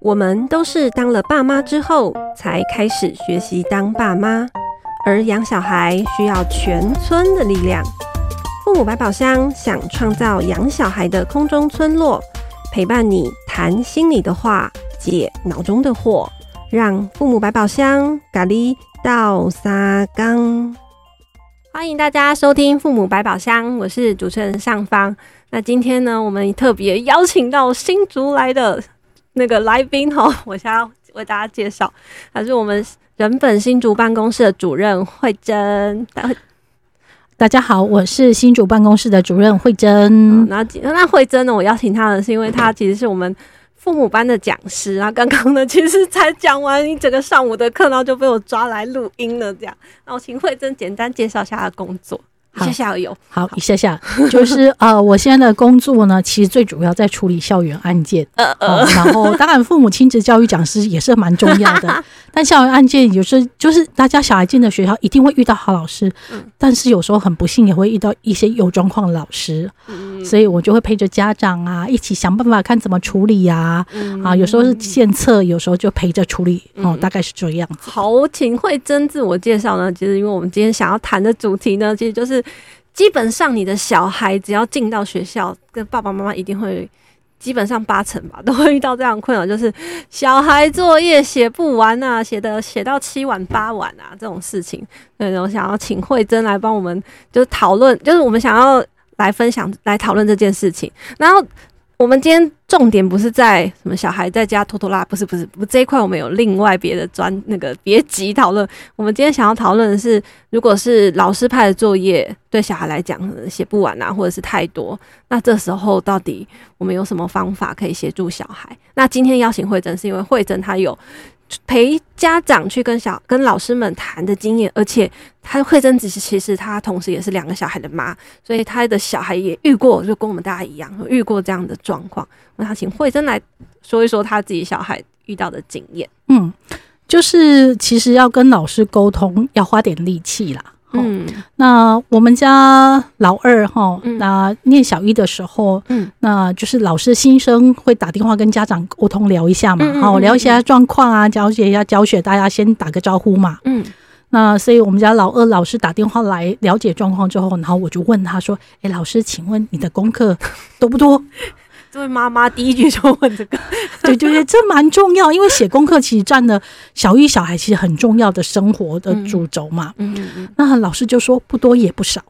我们都是当了爸妈之后才开始学习当爸妈，而养小孩需要全村的力量。父母百宝箱想创造养小孩的空中村落，陪伴你谈心里的话，解脑中的惑，让父母百宝箱咖喱到沙缸。欢迎大家收听父母百宝箱，我是主持人尚方。那今天呢，我们特别邀请到新竹来的。那个来宾哈，我先要为大家介绍，他是我们人本新竹办公室的主任慧珍。大家好，我是新竹办公室的主任惠贞。那那慧珍呢？我邀请她呢是因为她其实是我们父母班的讲师。然后刚刚呢，其实才讲完一整个上午的课，然后就被我抓来录音了。这样，然后秦慧珍简单介绍下他的工作。一下下好，好。一下下，就是呃，我现在的工作呢，其实最主要在处理校园案件，呃呃，然后当然父母亲职教育讲师也是蛮重要的，但校园案件有时就是大家小孩进的学校一定会遇到好老师，嗯，但是有时候很不幸也会遇到一些有状况的老师，嗯，所以我就会陪着家长啊一起想办法看怎么处理呀，啊，有时候是献策，有时候就陪着处理，哦，大概是这样子。好，请惠贞自我介绍呢，其实因为我们今天想要谈的主题呢，其实就是。基本上，你的小孩只要进到学校，跟爸爸妈妈一定会，基本上八成吧，都会遇到这样困扰，就是小孩作业写不完啊，写的写到七晚八晚啊，这种事情。对，我想要请慧珍来帮我们，就是讨论，就是我们想要来分享，来讨论这件事情，然后。我们今天重点不是在什么小孩在家拖拖拉，不是不是，不这一块我们有另外别的专那个别急讨论。我们今天想要讨论的是，如果是老师派的作业对小孩来讲写不完啊，或者是太多，那这时候到底我们有什么方法可以协助小孩？那今天邀请慧珍是因为慧珍她有。陪家长去跟小跟老师们谈的经验，而且他惠珍只是其实他同时也是两个小孩的妈，所以他的小孩也遇过，就跟我们大家一样遇过这样的状况。我想请慧珍来说一说他自己小孩遇到的经验。嗯，就是其实要跟老师沟通要花点力气啦。嗯，那我们家老二哈，那念小一的时候，嗯，那就是老师新生会打电话跟家长沟通聊一下嘛，好，聊一下状况啊，了解一下教学，大家先打个招呼嘛，嗯，那所以我们家老二老师打电话来了解状况之后，然后我就问他说，哎，老师，请问你的功课多不多？这位妈妈第一句就问这个，对 对对，这蛮重要，因为写功课其实占了小一小孩其实很重要的生活的主轴嘛。嗯嗯嗯。那老师就说不多也不少，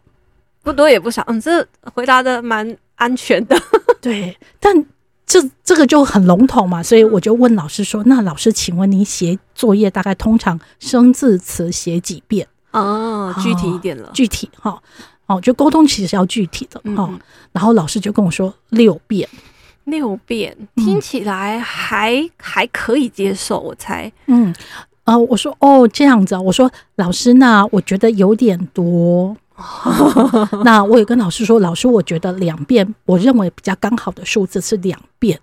不多也不少。嗯，这回答的蛮安全的。对，但这这个就很笼统嘛，所以我就问老师说：“那老师，请问你写作业大概通常生字词写几遍？”哦，具体一点了，具体哈。哦，就沟通其实是要具体的哈。然后老师就跟我说六遍。六遍听起来还、嗯、还可以接受，我猜。嗯，呃，我说哦这样子，我说老师，那我觉得有点多。那我也跟老师说，老师，我觉得两遍，我认为比较刚好的数字是两遍。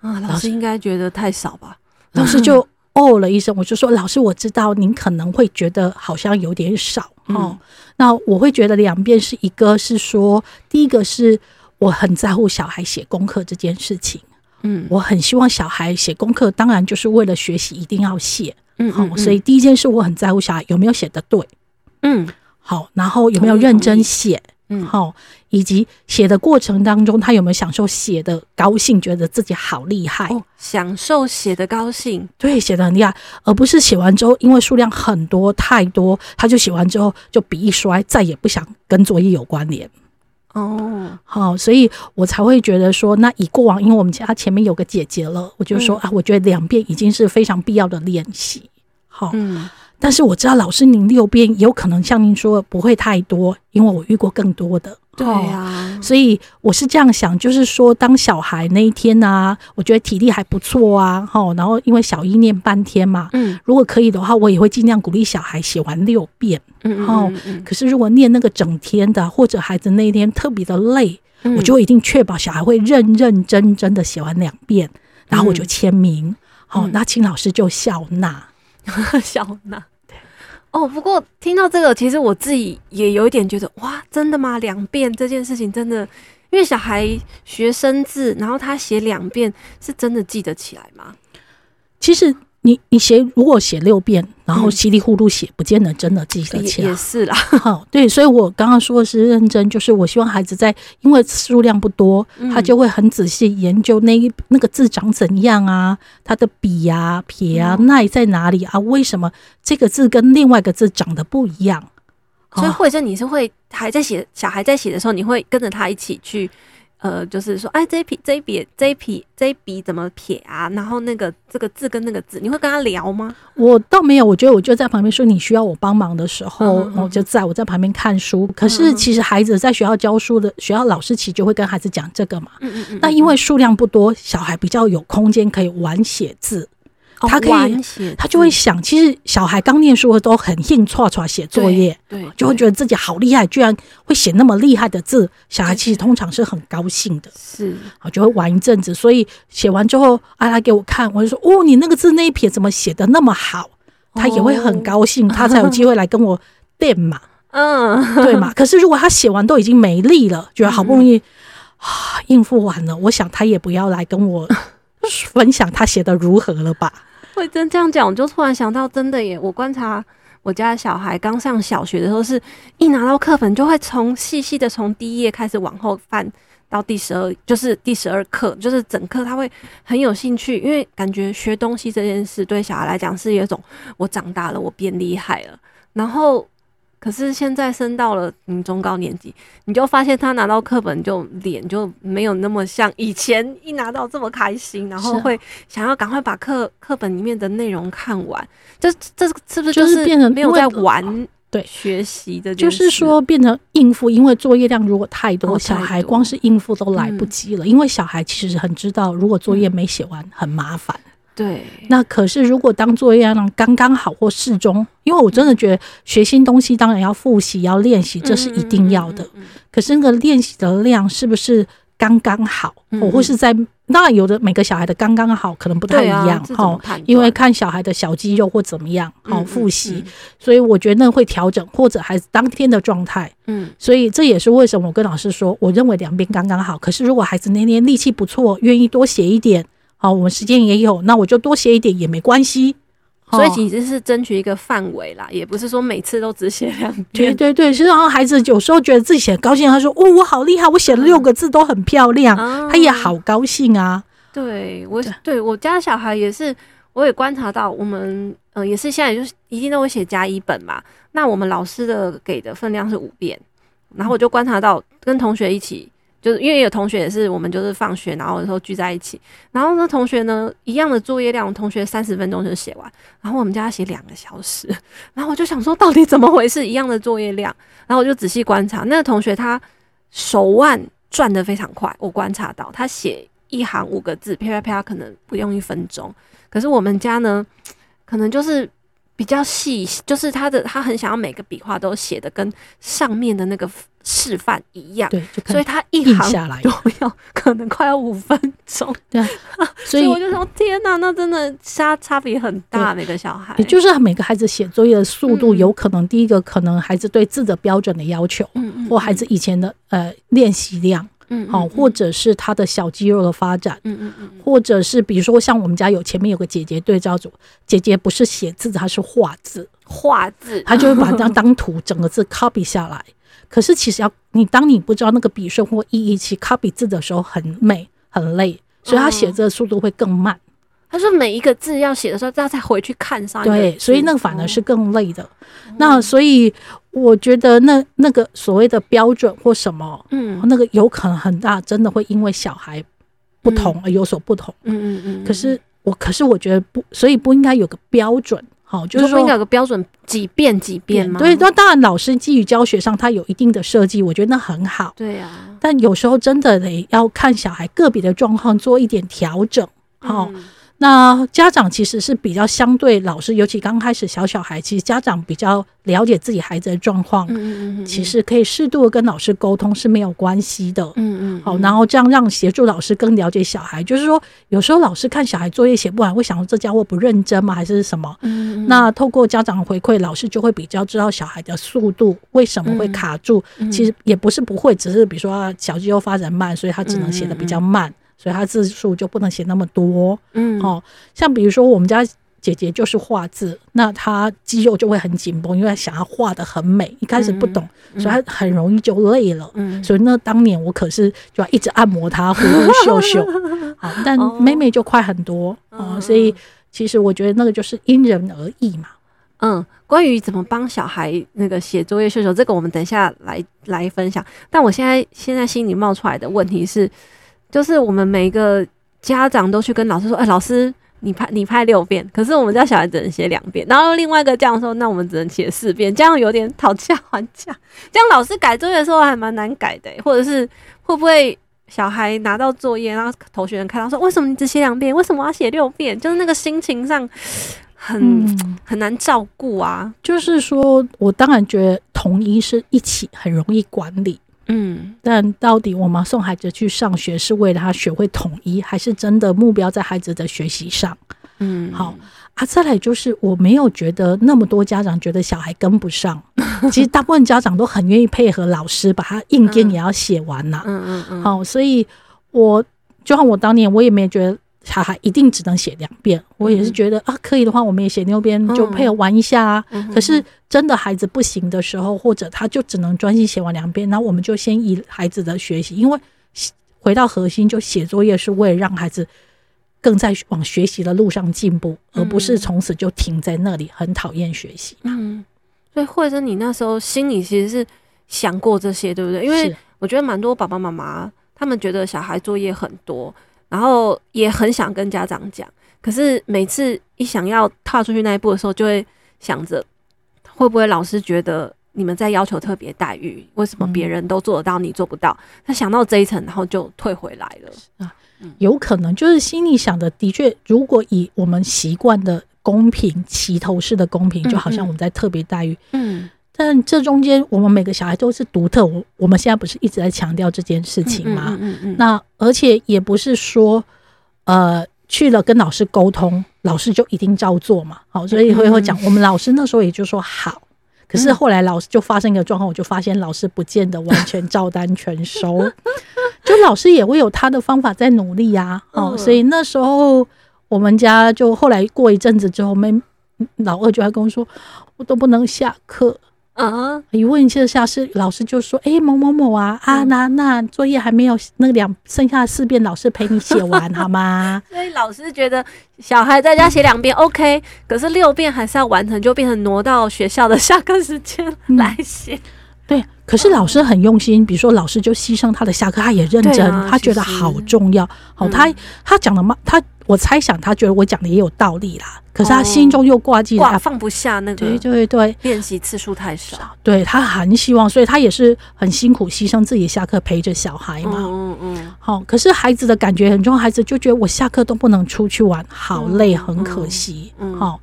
啊，老师应该觉得太少吧？老师就 哦了一声，我就说老师，我知道您可能会觉得好像有点少哦。嗯、那我会觉得两遍是一个是说，第一个是。我很在乎小孩写功课这件事情，嗯，我很希望小孩写功课，当然就是为了学习，一定要写，嗯，好，所以第一件事我很在乎小孩有没有写的对，嗯，好，然后有没有认真写，嗯，好，以及写的过程当中他有没有享受写的高兴，觉得自己好厉害，哦，享受写的高兴，对，写的很厉害，而不是写完之后因为数量很多太多，他就写完之后就笔一摔，再也不想跟作业有关联。哦，好，所以我才会觉得说，那以过往，因为我们家前面有个姐姐了，我就说啊，我觉得两遍已经是非常必要的练习。好，嗯，但是我知道老师您六遍有可能像您说的不会太多，因为我遇过更多的。对啊，所以我是这样想，就是说，当小孩那一天呢、啊，我觉得体力还不错啊，哈，然后因为小一念半天嘛，嗯，如果可以的话，我也会尽量鼓励小孩写完六遍，嗯，嗯，嗯，可是如果念那个整天的，或者孩子那一天特别的累，嗯、我就一定确保小孩会认认真真的写完两遍，然后我就签名，好、嗯，那请老师就笑纳，笑纳。哦，不过听到这个，其实我自己也有一点觉得，哇，真的吗？两遍这件事情真的因为小孩学生字，然后他写两遍，是真的记得起来吗？其实。你你写如果写六遍，然后稀里糊涂写，不见得真的记得起来。也是啦，好，对，所以我刚刚说的是认真，就是我希望孩子在，因为数量不多，他就会很仔细研究那一那个字长怎样啊，他的笔啊、撇啊、捺在哪里啊？为什么这个字跟另外一个字长得不一样？所以或者你是会还在写，小孩在写的时候，你会跟着他一起去。呃，就是说，哎，这一笔这一笔这一笔这一笔怎么撇啊？然后那个这个字跟那个字，你会跟他聊吗？我倒没有，我觉得我就在旁边说，你需要我帮忙的时候，我、嗯嗯、就在我在旁边看书。可是其实孩子在学校教书的学校老师其实就会跟孩子讲这个嘛。嗯嗯嗯。那因为数量不多，小孩比较有空间可以玩写字。他可以，他就会想，其实小孩刚念书的都很硬戳戳写作业，对，就会觉得自己好厉害，居然会写那么厉害的字。小孩其实通常是很高兴的，是啊，就会玩一阵子。所以写完之后，啊，他给我看，我就说，哦，你那个字那一撇怎么写的那么好？他也会很高兴，他才有机会来跟我辩嘛，嗯，对嘛。可是如果他写完都已经没力了，觉得好不容易啊应付完了，我想他也不要来跟我分享他写的如何了吧。会真这样讲，我就突然想到，真的耶！我观察我家小孩刚上小学的时候，是一拿到课本就会从细细的从第一页开始往后翻到第十二，就是第十二课，就是整课他会很有兴趣，因为感觉学东西这件事对小孩来讲是一种我长大了，我变厉害了，然后。可是现在升到了嗯中高年级，你就发现他拿到课本就脸就没有那么像以前一拿到这么开心，然后会想要赶快把课课本里面的内容看完。这这是不是就是变成没有在玩？对，学习的，就是说变成应付，因为作业量如果太多，小孩光是应付都来不及了。因为小孩其实很知道，如果作业没写完很麻烦。对，那可是如果当作业量刚刚好或适中，因为我真的觉得学新东西当然要复习要练习，这是一定要的。可是那个练习的量是不是刚刚好，或或是在当然有的每个小孩的刚刚好可能不太一样哈，因为看小孩的小肌肉或怎么样好复习，所以我觉得那会调整或者孩子当天的状态。嗯，所以这也是为什么我跟老师说，我认为两边刚刚好。可是如果孩子那天力气不错，愿意多写一点。好，我们时间也有，那我就多写一点也没关系。所以其实是争取一个范围啦，也不是说每次都只写两遍。对对对，是让孩子有时候觉得自己写高兴，他说：“哦，我好厉害，我写了六个字都很漂亮。嗯”他也好高兴啊。对我，对我家小孩也是，我也观察到，我们呃也是现在就是一定都会写加一本嘛。那我们老师的给的分量是五遍，然后我就观察到跟同学一起。就是因为有同学也是，我们就是放学，然后有时候聚在一起，然后呢，同学呢一样的作业量，同学三十分钟就写完，然后我们家写两个小时，然后我就想说，到底怎么回事？一样的作业量，然后我就仔细观察那个同学，他手腕转得非常快，我观察到他写一行五个字，啪啪啪，可能不用一分钟，可是我们家呢，可能就是。比较细，就是他的他很想要每个笔画都写的跟上面的那个示范一样，对，所以他一行下来。都要可能快要五分钟，对，所以我就说天哪，那真的差差别很大，每个小孩，也就是每个孩子写作业的速度，有可能第一个可能孩子对字的标准的要求，嗯，或孩子以前的呃练习量。嗯，好，或者是他的小肌肉的发展，嗯嗯嗯，或者是比如说像我们家有前面有个姐姐对照组，姐姐不是写字，她是画字，画字，她就会把它当图，整个字 copy 下来。可是其实要你当你不知道那个笔顺或意义，去 copy 字的时候很美很累，所以她写字的速度会更慢。他说每一个字要写的时候，要再回去看上一个，对，所以那个反而是更累的。那所以。我觉得那那个所谓的标准或什么，嗯，那个有可能很大，真的会因为小孩不同而有所不同。嗯嗯嗯。可是我，可是我觉得不，所以不应该有个标准，好，就是说不应该有个标准，几遍几遍吗？对，那当然，老师基于教学上，他有一定的设计，我觉得那很好。对呀。但有时候真的得要看小孩个别的状况做一点调整，好。那家长其实是比较相对老师，尤其刚开始小小孩，其实家长比较了解自己孩子的状况，嗯嗯嗯，其实可以适度的跟老师沟通是没有关系的，嗯嗯，好，然后这样让协助老师更了解小孩，就是说有时候老师看小孩作业写不完，会想说这家伙不认真吗？还是什么？嗯嗯，那透过家长回馈，老师就会比较知道小孩的速度为什么会卡住，其实也不是不会，只是比如说小肌肉发展慢，所以他只能写的比较慢。所以他字数就不能写那么多，嗯，哦，像比如说我们家姐姐就是画字，那她肌肉就会很紧绷，因为她想要画的很美，一开始不懂，所以她很容易就累了，嗯，所以那当年我可是就要一直按摩她，呼呼秀秀，好，但妹妹就快很多，哦，所以其实我觉得那个就是因人而异嘛，嗯，关于怎么帮小孩那个写作业秀秀，这个我们等一下来来分享，但我现在现在心里冒出来的问题是。就是我们每一个家长都去跟老师说：“哎、欸，老师，你拍你拍六遍，可是我们家小孩只能写两遍。”然后另外一个家长说：“那我们只能写四遍。”这样有点讨价还价。这样老师改作业的时候还蛮难改的、欸，或者是会不会小孩拿到作业，然后同学员看到说：“为什么你只写两遍？为什么要写六遍？”就是那个心情上很、嗯、很难照顾啊。就是说我当然觉得同一是一起很容易管理。嗯，但到底我们送孩子去上学是为了他学会统一，还是真的目标在孩子的学习上？嗯，好啊。再来就是，我没有觉得那么多家长觉得小孩跟不上，其实大部分家长都很愿意配合老师，把他硬件也要写完呐。嗯嗯嗯。好，所以我就像我当年，我也没觉得。小孩一定只能写两遍，我也是觉得啊，可以的话，我们也写六遍，就配合玩一下啊。可是真的孩子不行的时候，或者他就只能专心写完两遍，那我们就先以孩子的学习，因为回到核心，就写作业是为了让孩子更在往学习的路上进步，而不是从此就停在那里，很讨厌学习。嗯，所以或者，你那时候心里其实是想过这些，对不对？因为我觉得蛮多爸爸妈妈他们觉得小孩作业很多。然后也很想跟家长讲，可是每次一想要踏出去那一步的时候，就会想着会不会老师觉得你们在要求特别待遇？为什么别人都做得到，你做不到？他想到这一层，然后就退回来了啊。有可能就是心里想的，的确，如果以我们习惯的公平、齐头式的公平，就好像我们在特别待遇，嗯。但这中间，我们每个小孩都是独特。我我们现在不是一直在强调这件事情吗？嗯嗯嗯。那而且也不是说，呃，去了跟老师沟通，老师就一定照做嘛。好，所以会会讲，我们老师那时候也就说好。可是后来老师就发生一个状况，我就发现老师不见得完全照单全收，就老师也会有他的方法在努力呀。哦，所以那时候我们家就后来过一阵子之后，妹老二就还跟我说，我都不能下课。啊！一问一下是老师就说：“哎、欸，某某某啊啊，那那作业还没有那两剩下的四遍，老师陪你写完 好吗？”所以老师觉得小孩在家写两遍 OK，可是六遍还是要完成，就变成挪到学校的下课时间来写。嗯。对，可是老师很用心，比如说老师就牺牲他的下课，他也认真，啊、他觉得好重要。好，他他讲的嘛，他我猜想他觉得我讲的也有道理啦。可是他心中又挂记，挂放不下那个，对对对，练习次数太少。对，他很希望，所以他也是很辛苦，牺牲自己下课陪着小孩嘛。嗯嗯。好，可是孩子的感觉很重要，孩子就觉得我下课都不能出去玩，好累，很可惜。嗯。好，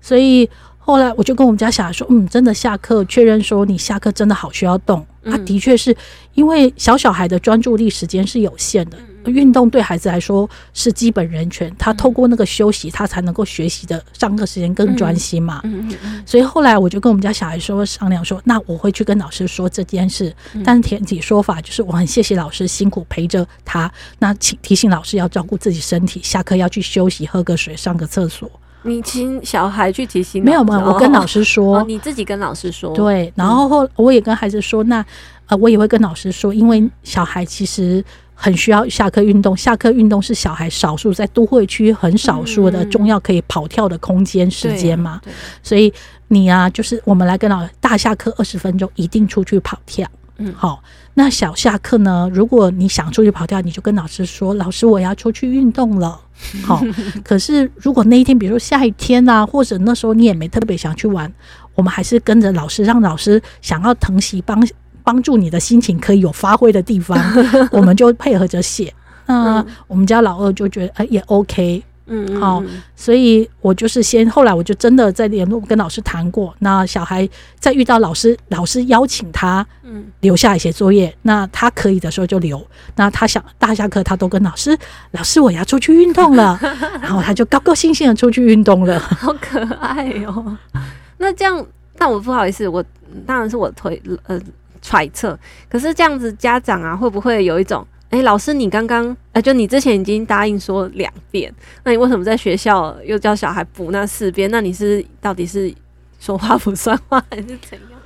所以后来我就跟我们家小孩说，嗯，真的下课确认说你下课真的好需要动。他的确是因为小小孩的专注力时间是有限的。运动对孩子来说是基本人权，他透过那个休息，他才能够学习的上课时间更专心嘛。所以后来我就跟我们家小孩说商量说，那我会去跟老师说这件事，但是前提说法就是我很谢谢老师辛苦陪着他，那请提醒老师要照顾自己身体，下课要去休息，喝个水，上个厕所。你请小孩去提醒？没有没有，我跟老师说，哦，你自己跟老师说。对，然后后我也跟孩子说，那呃我也会跟老师说，因为小孩其实。很需要下课运动，下课运动是小孩少数在都会区很少数的重要可以跑跳的空间时间嘛，所以你啊，就是我们来跟老大下课二十分钟一定出去跑跳，嗯，好，那小下课呢，如果你想出去跑跳，你就跟老师说，老师我要出去运动了，好，可是如果那一天，比如说下雨天啊，或者那时候你也没特别想去玩，我们还是跟着老师，让老师想要疼惜帮。帮助你的心情可以有发挥的地方，我们就配合着写。那我们家老二就觉得哎也 OK，嗯，好、哦，所以我就是先后来我就真的在联络跟老师谈过，那小孩在遇到老师，老师邀请他嗯留下来写作业，那他可以的时候就留，那他想大下课他都跟老师，老师我要出去运动了，然后他就高高兴兴的出去运动了，好可爱哦。那这样，那我不好意思，我当然是我推呃揣测，可是这样子家长啊会不会有一种？哎、欸，老师，你刚刚哎，就你之前已经答应说两遍，那你为什么在学校又叫小孩补那四遍？那你是到底是说话不算话还是怎样？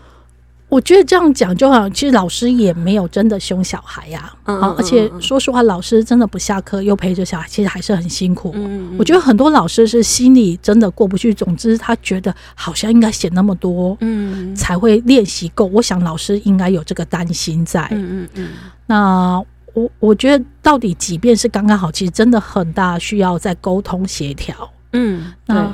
我觉得这样讲就好像，其实老师也没有真的凶小孩呀、啊。嗯，嗯，嗯，嗯，而且说实话，老师真的不下课又陪着小孩，其实还是很辛苦。嗯，嗯，嗯，我觉得很多老师是心里真的过不去，总之他觉得好像应该写那么多，嗯，才会练习够。我想老师应该有这个担心在。嗯嗯嗯，那。我我觉得到底几遍是刚刚好，其实真的很大需要在沟通协调。嗯，那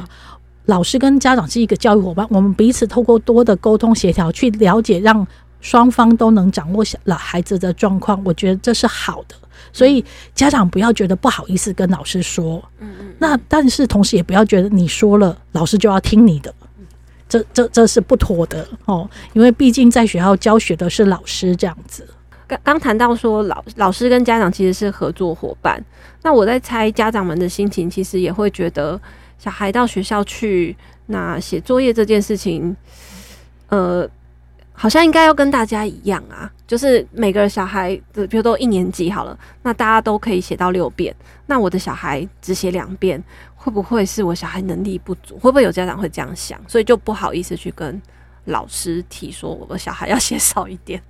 老师跟家长是一个教育伙伴，我们彼此透过多的沟通协调去了解，让双方都能掌握小老孩子的状况，我觉得这是好的。所以家长不要觉得不好意思跟老师说，嗯嗯，那但是同时也不要觉得你说了老师就要听你的，这这这是不妥的哦，因为毕竟在学校教学的是老师这样子。刚刚谈到说老老师跟家长其实是合作伙伴，那我在猜家长们的心情，其实也会觉得小孩到学校去那写作业这件事情，呃，好像应该要跟大家一样啊，就是每个小孩的，比如都一年级好了，那大家都可以写到六遍，那我的小孩只写两遍，会不会是我小孩能力不足？会不会有家长会这样想？所以就不好意思去跟老师提说，我的小孩要 写少一点。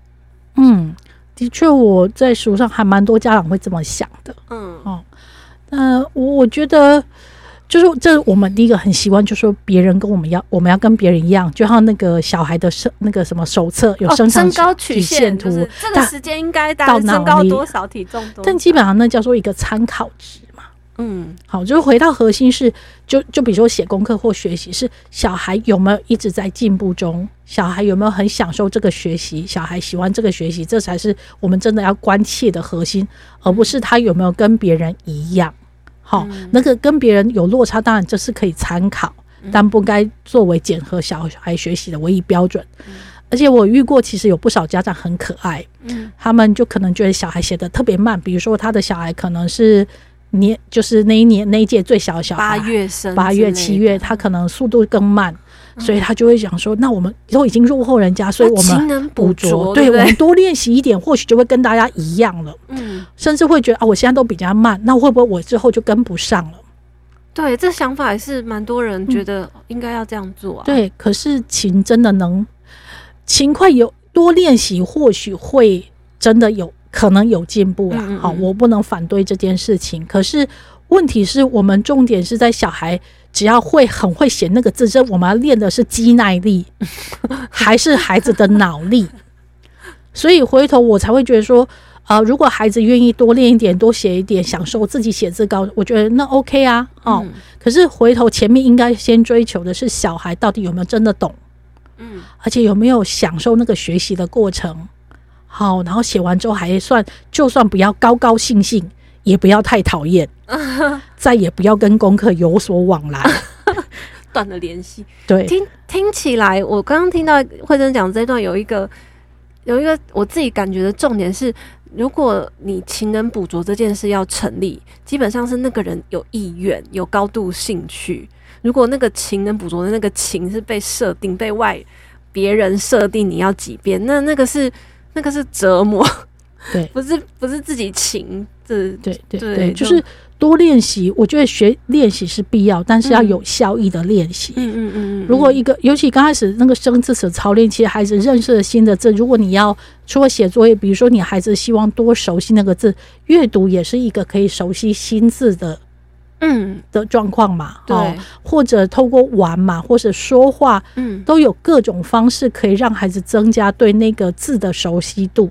嗯。的确，我在书上还蛮多家长会这么想的。嗯，哦，那我我觉得就是这我们第一个很习惯，就是说别人跟我们要，我们要跟别人一样，就像那个小孩的身那个什么手册有身身高曲线图，这个时间应该到身高多少，体重多少，但基本上那叫做一个参考值嘛。嗯，好，就是回到核心是，就就比如说写功课或学习，是小孩有没有一直在进步中，小孩有没有很享受这个学习，小孩喜欢这个学习，这才是我们真的要关切的核心，而不是他有没有跟别人一样。好，那个跟别人有落差，当然这是可以参考，但不该作为检核小孩学习的唯一标准。而且我遇过，其实有不少家长很可爱，嗯，他们就可能觉得小孩写的特别慢，比如说他的小孩可能是。年就是那一年那一届最小的小孩，八月生，八月七月，他可能速度更慢，嗯、所以他就会想说：那我们都已经落后人家，所以我们勤能补拙，对，我们多练习一点，或许就会跟大家一样了。嗯，甚至会觉得啊，我现在都比较慢，那会不会我之后就跟不上了？对，这想法也是蛮多人觉得应该要这样做啊。嗯、对，可是勤真的能勤快有多练习，或许会真的有。可能有进步啦，好，我不能反对这件事情。可是问题是我们重点是在小孩只要会很会写那个字，这我们要练的是肌耐力，还是孩子的脑力？所以回头我才会觉得说，呃，如果孩子愿意多练一点，多写一点，享受自己写字高，我觉得那 OK 啊，哦。可是回头前面应该先追求的是小孩到底有没有真的懂，嗯，而且有没有享受那个学习的过程。好，然后写完之后还算，就算不要高高兴兴，也不要太讨厌，再也不要跟功课有所往来，断了联系。对，听听起来，我刚刚听到慧珍讲这段，有一个有一个我自己感觉的重点是，如果你勤能补拙这件事要成立，基本上是那个人有意愿、有高度兴趣。如果那个勤能补拙的那个勤是被设定、被外别人设定，你要几遍，那那个是。那个是折磨，对，不是不是自己勤，这对对对，就是多练习。我觉得学练习是必要，但是要有效益的练习。嗯嗯嗯。如果一个，尤其刚开始那个生字词操练，其实孩子认识了新的字，如果你要除了写作业，比如说你孩子希望多熟悉那个字，阅读也是一个可以熟悉新字的。嗯的状况嘛，对，或者透过玩嘛，或者说话，嗯，都有各种方式可以让孩子增加对那个字的熟悉度。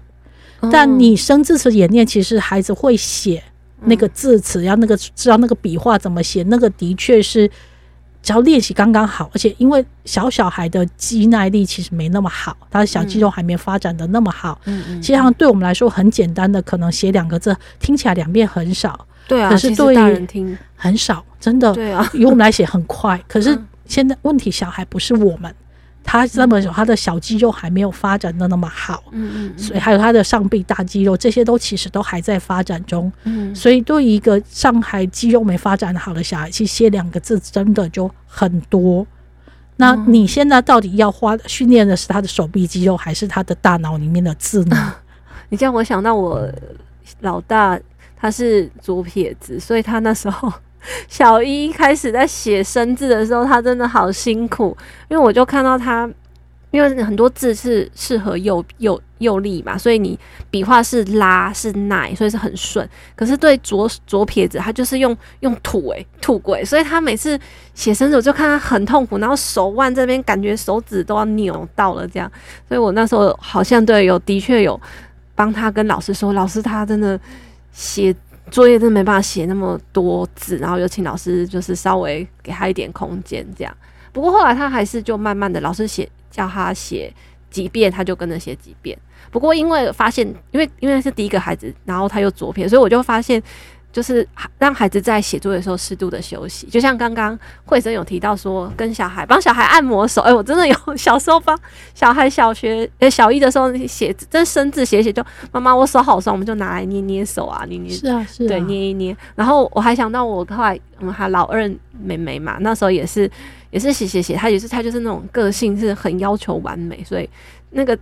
但你生字词演练，其实孩子会写那个字词，要那个知道那个笔画怎么写，那个的确是只要练习刚刚好。而且因为小小孩的肌耐力其实没那么好，他的小肌肉还没发展的那么好。嗯嗯，其实上对我们来说很简单的，可能写两个字，听起来两遍很少。对啊，可是对大人听很少，真的。对啊，由我们来写很快，可是现在问题小孩不是我们。他那么小，他的小肌肉还没有发展的那么好，嗯嗯，所以还有他的上臂大肌肉，这些都其实都还在发展中，嗯，所以对于一个上海肌肉没发展好的小孩，去写两个字真的就很多。那你现在到底要花训练的是他的手臂肌肉，还是他的大脑里面的字呢？你这样我想到我老大他是左撇子，所以他那时候。小一开始在写生字的时候，他真的好辛苦，因为我就看到他，因为很多字是适合右右右利嘛，所以你笔画是拉是捺，所以是很顺。可是对左左撇子，他就是用用吐诶吐鬼，所以他每次写生字，我就看他很痛苦，然后手腕这边感觉手指都要扭到了这样。所以我那时候好像对有的确有帮他跟老师说，老师他真的写。作业真的没办法写那么多字，然后有请老师就是稍微给他一点空间这样。不过后来他还是就慢慢的，老师写叫他写几遍，他就跟着写几遍。不过因为发现，因为因为是第一个孩子，然后他又左撇，所以我就发现。就是让孩子在写作业的时候适度的休息，就像刚刚惠珍有提到说，跟小孩帮小孩按摩手。哎、欸，我真的有 小时候帮小孩小学呃小一的时候写真生字写写，就妈妈我手好酸，我们就拿来捏捏手啊，捏捏是啊是啊，对捏一捏。然后我还想到我后来我们还老二妹妹嘛，那时候也是也是写写写，她也是她就是那种个性是很要求完美，所以那个。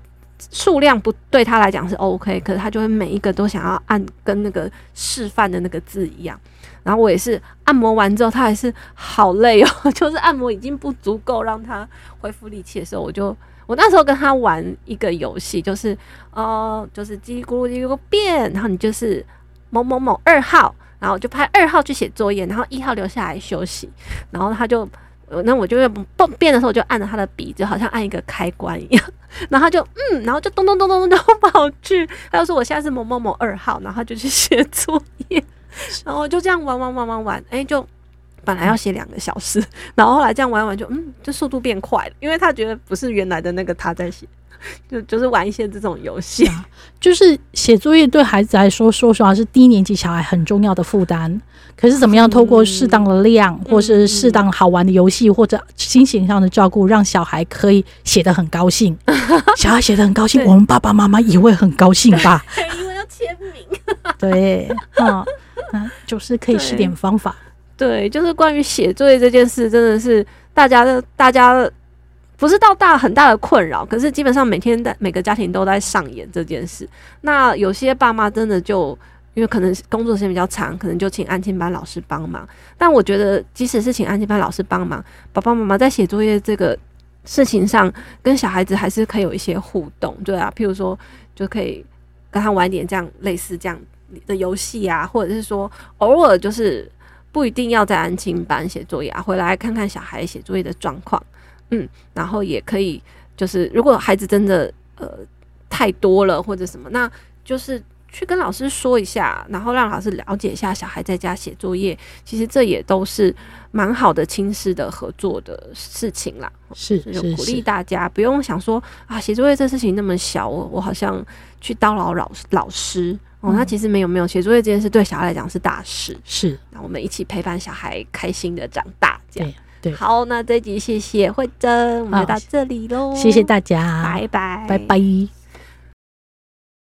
数量不对他来讲是 OK，可是他就会每一个都想要按跟那个示范的那个字一样。然后我也是按摩完之后，他还是好累哦，就是按摩已经不足够让他恢复力气的时候，我就我那时候跟他玩一个游戏，就是呃，就是叽里咕噜叽里咕噜变，然后你就是某某某二号，然后就派二号去写作业，然后一号留下来休息，然后他就。那我就会蹦变的时候，我就按着他的笔，就好像按一个开关一样，然后他就嗯，然后就咚咚咚咚咚就跑去，他就说我现在是某某某二号，然后就去写作业，然后就这样玩玩玩玩玩，哎，就本来要写两个小时，然后后来这样玩玩就嗯，就速度变快了，因为他觉得不是原来的那个他在写。就就是玩一些这种游戏啊，就是写作业对孩子来说，说实话是低年级小孩很重要的负担。可是怎么样透过适当的量，或是适当好玩的游戏，或者心情上的照顾，让小孩可以写得很高兴。小孩写得很高兴，我们爸爸妈妈也会很高兴吧？因为要签名。对，嗯，那就是可以试点方法。对，就是关于写作业这件事，真的是大家的大家。不是到大很大的困扰，可是基本上每天在每个家庭都在上演这件事。那有些爸妈真的就因为可能工作时间比较长，可能就请安亲班老师帮忙。但我觉得，即使是请安亲班老师帮忙，爸爸妈妈在写作业这个事情上，跟小孩子还是可以有一些互动，对啊，譬如说就可以跟他玩点这样类似这样的游戏啊，或者是说偶尔就是不一定要在安亲班写作业啊，回来看看小孩写作业的状况。嗯，然后也可以，就是如果孩子真的呃太多了或者什么，那就是去跟老师说一下，然后让老师了解一下小孩在家写作业。其实这也都是蛮好的亲师的合作的事情啦。是，就鼓励大家不用想说啊，写作业这事情那么小，我我好像去叨扰老老师哦。那其实没有没有，写作业这件事对小孩来讲是大事。是，那我们一起陪伴小孩开心的长大，这样。对，好，那这集谢谢慧珍，我们就到这里喽。谢谢大家，拜拜，拜拜。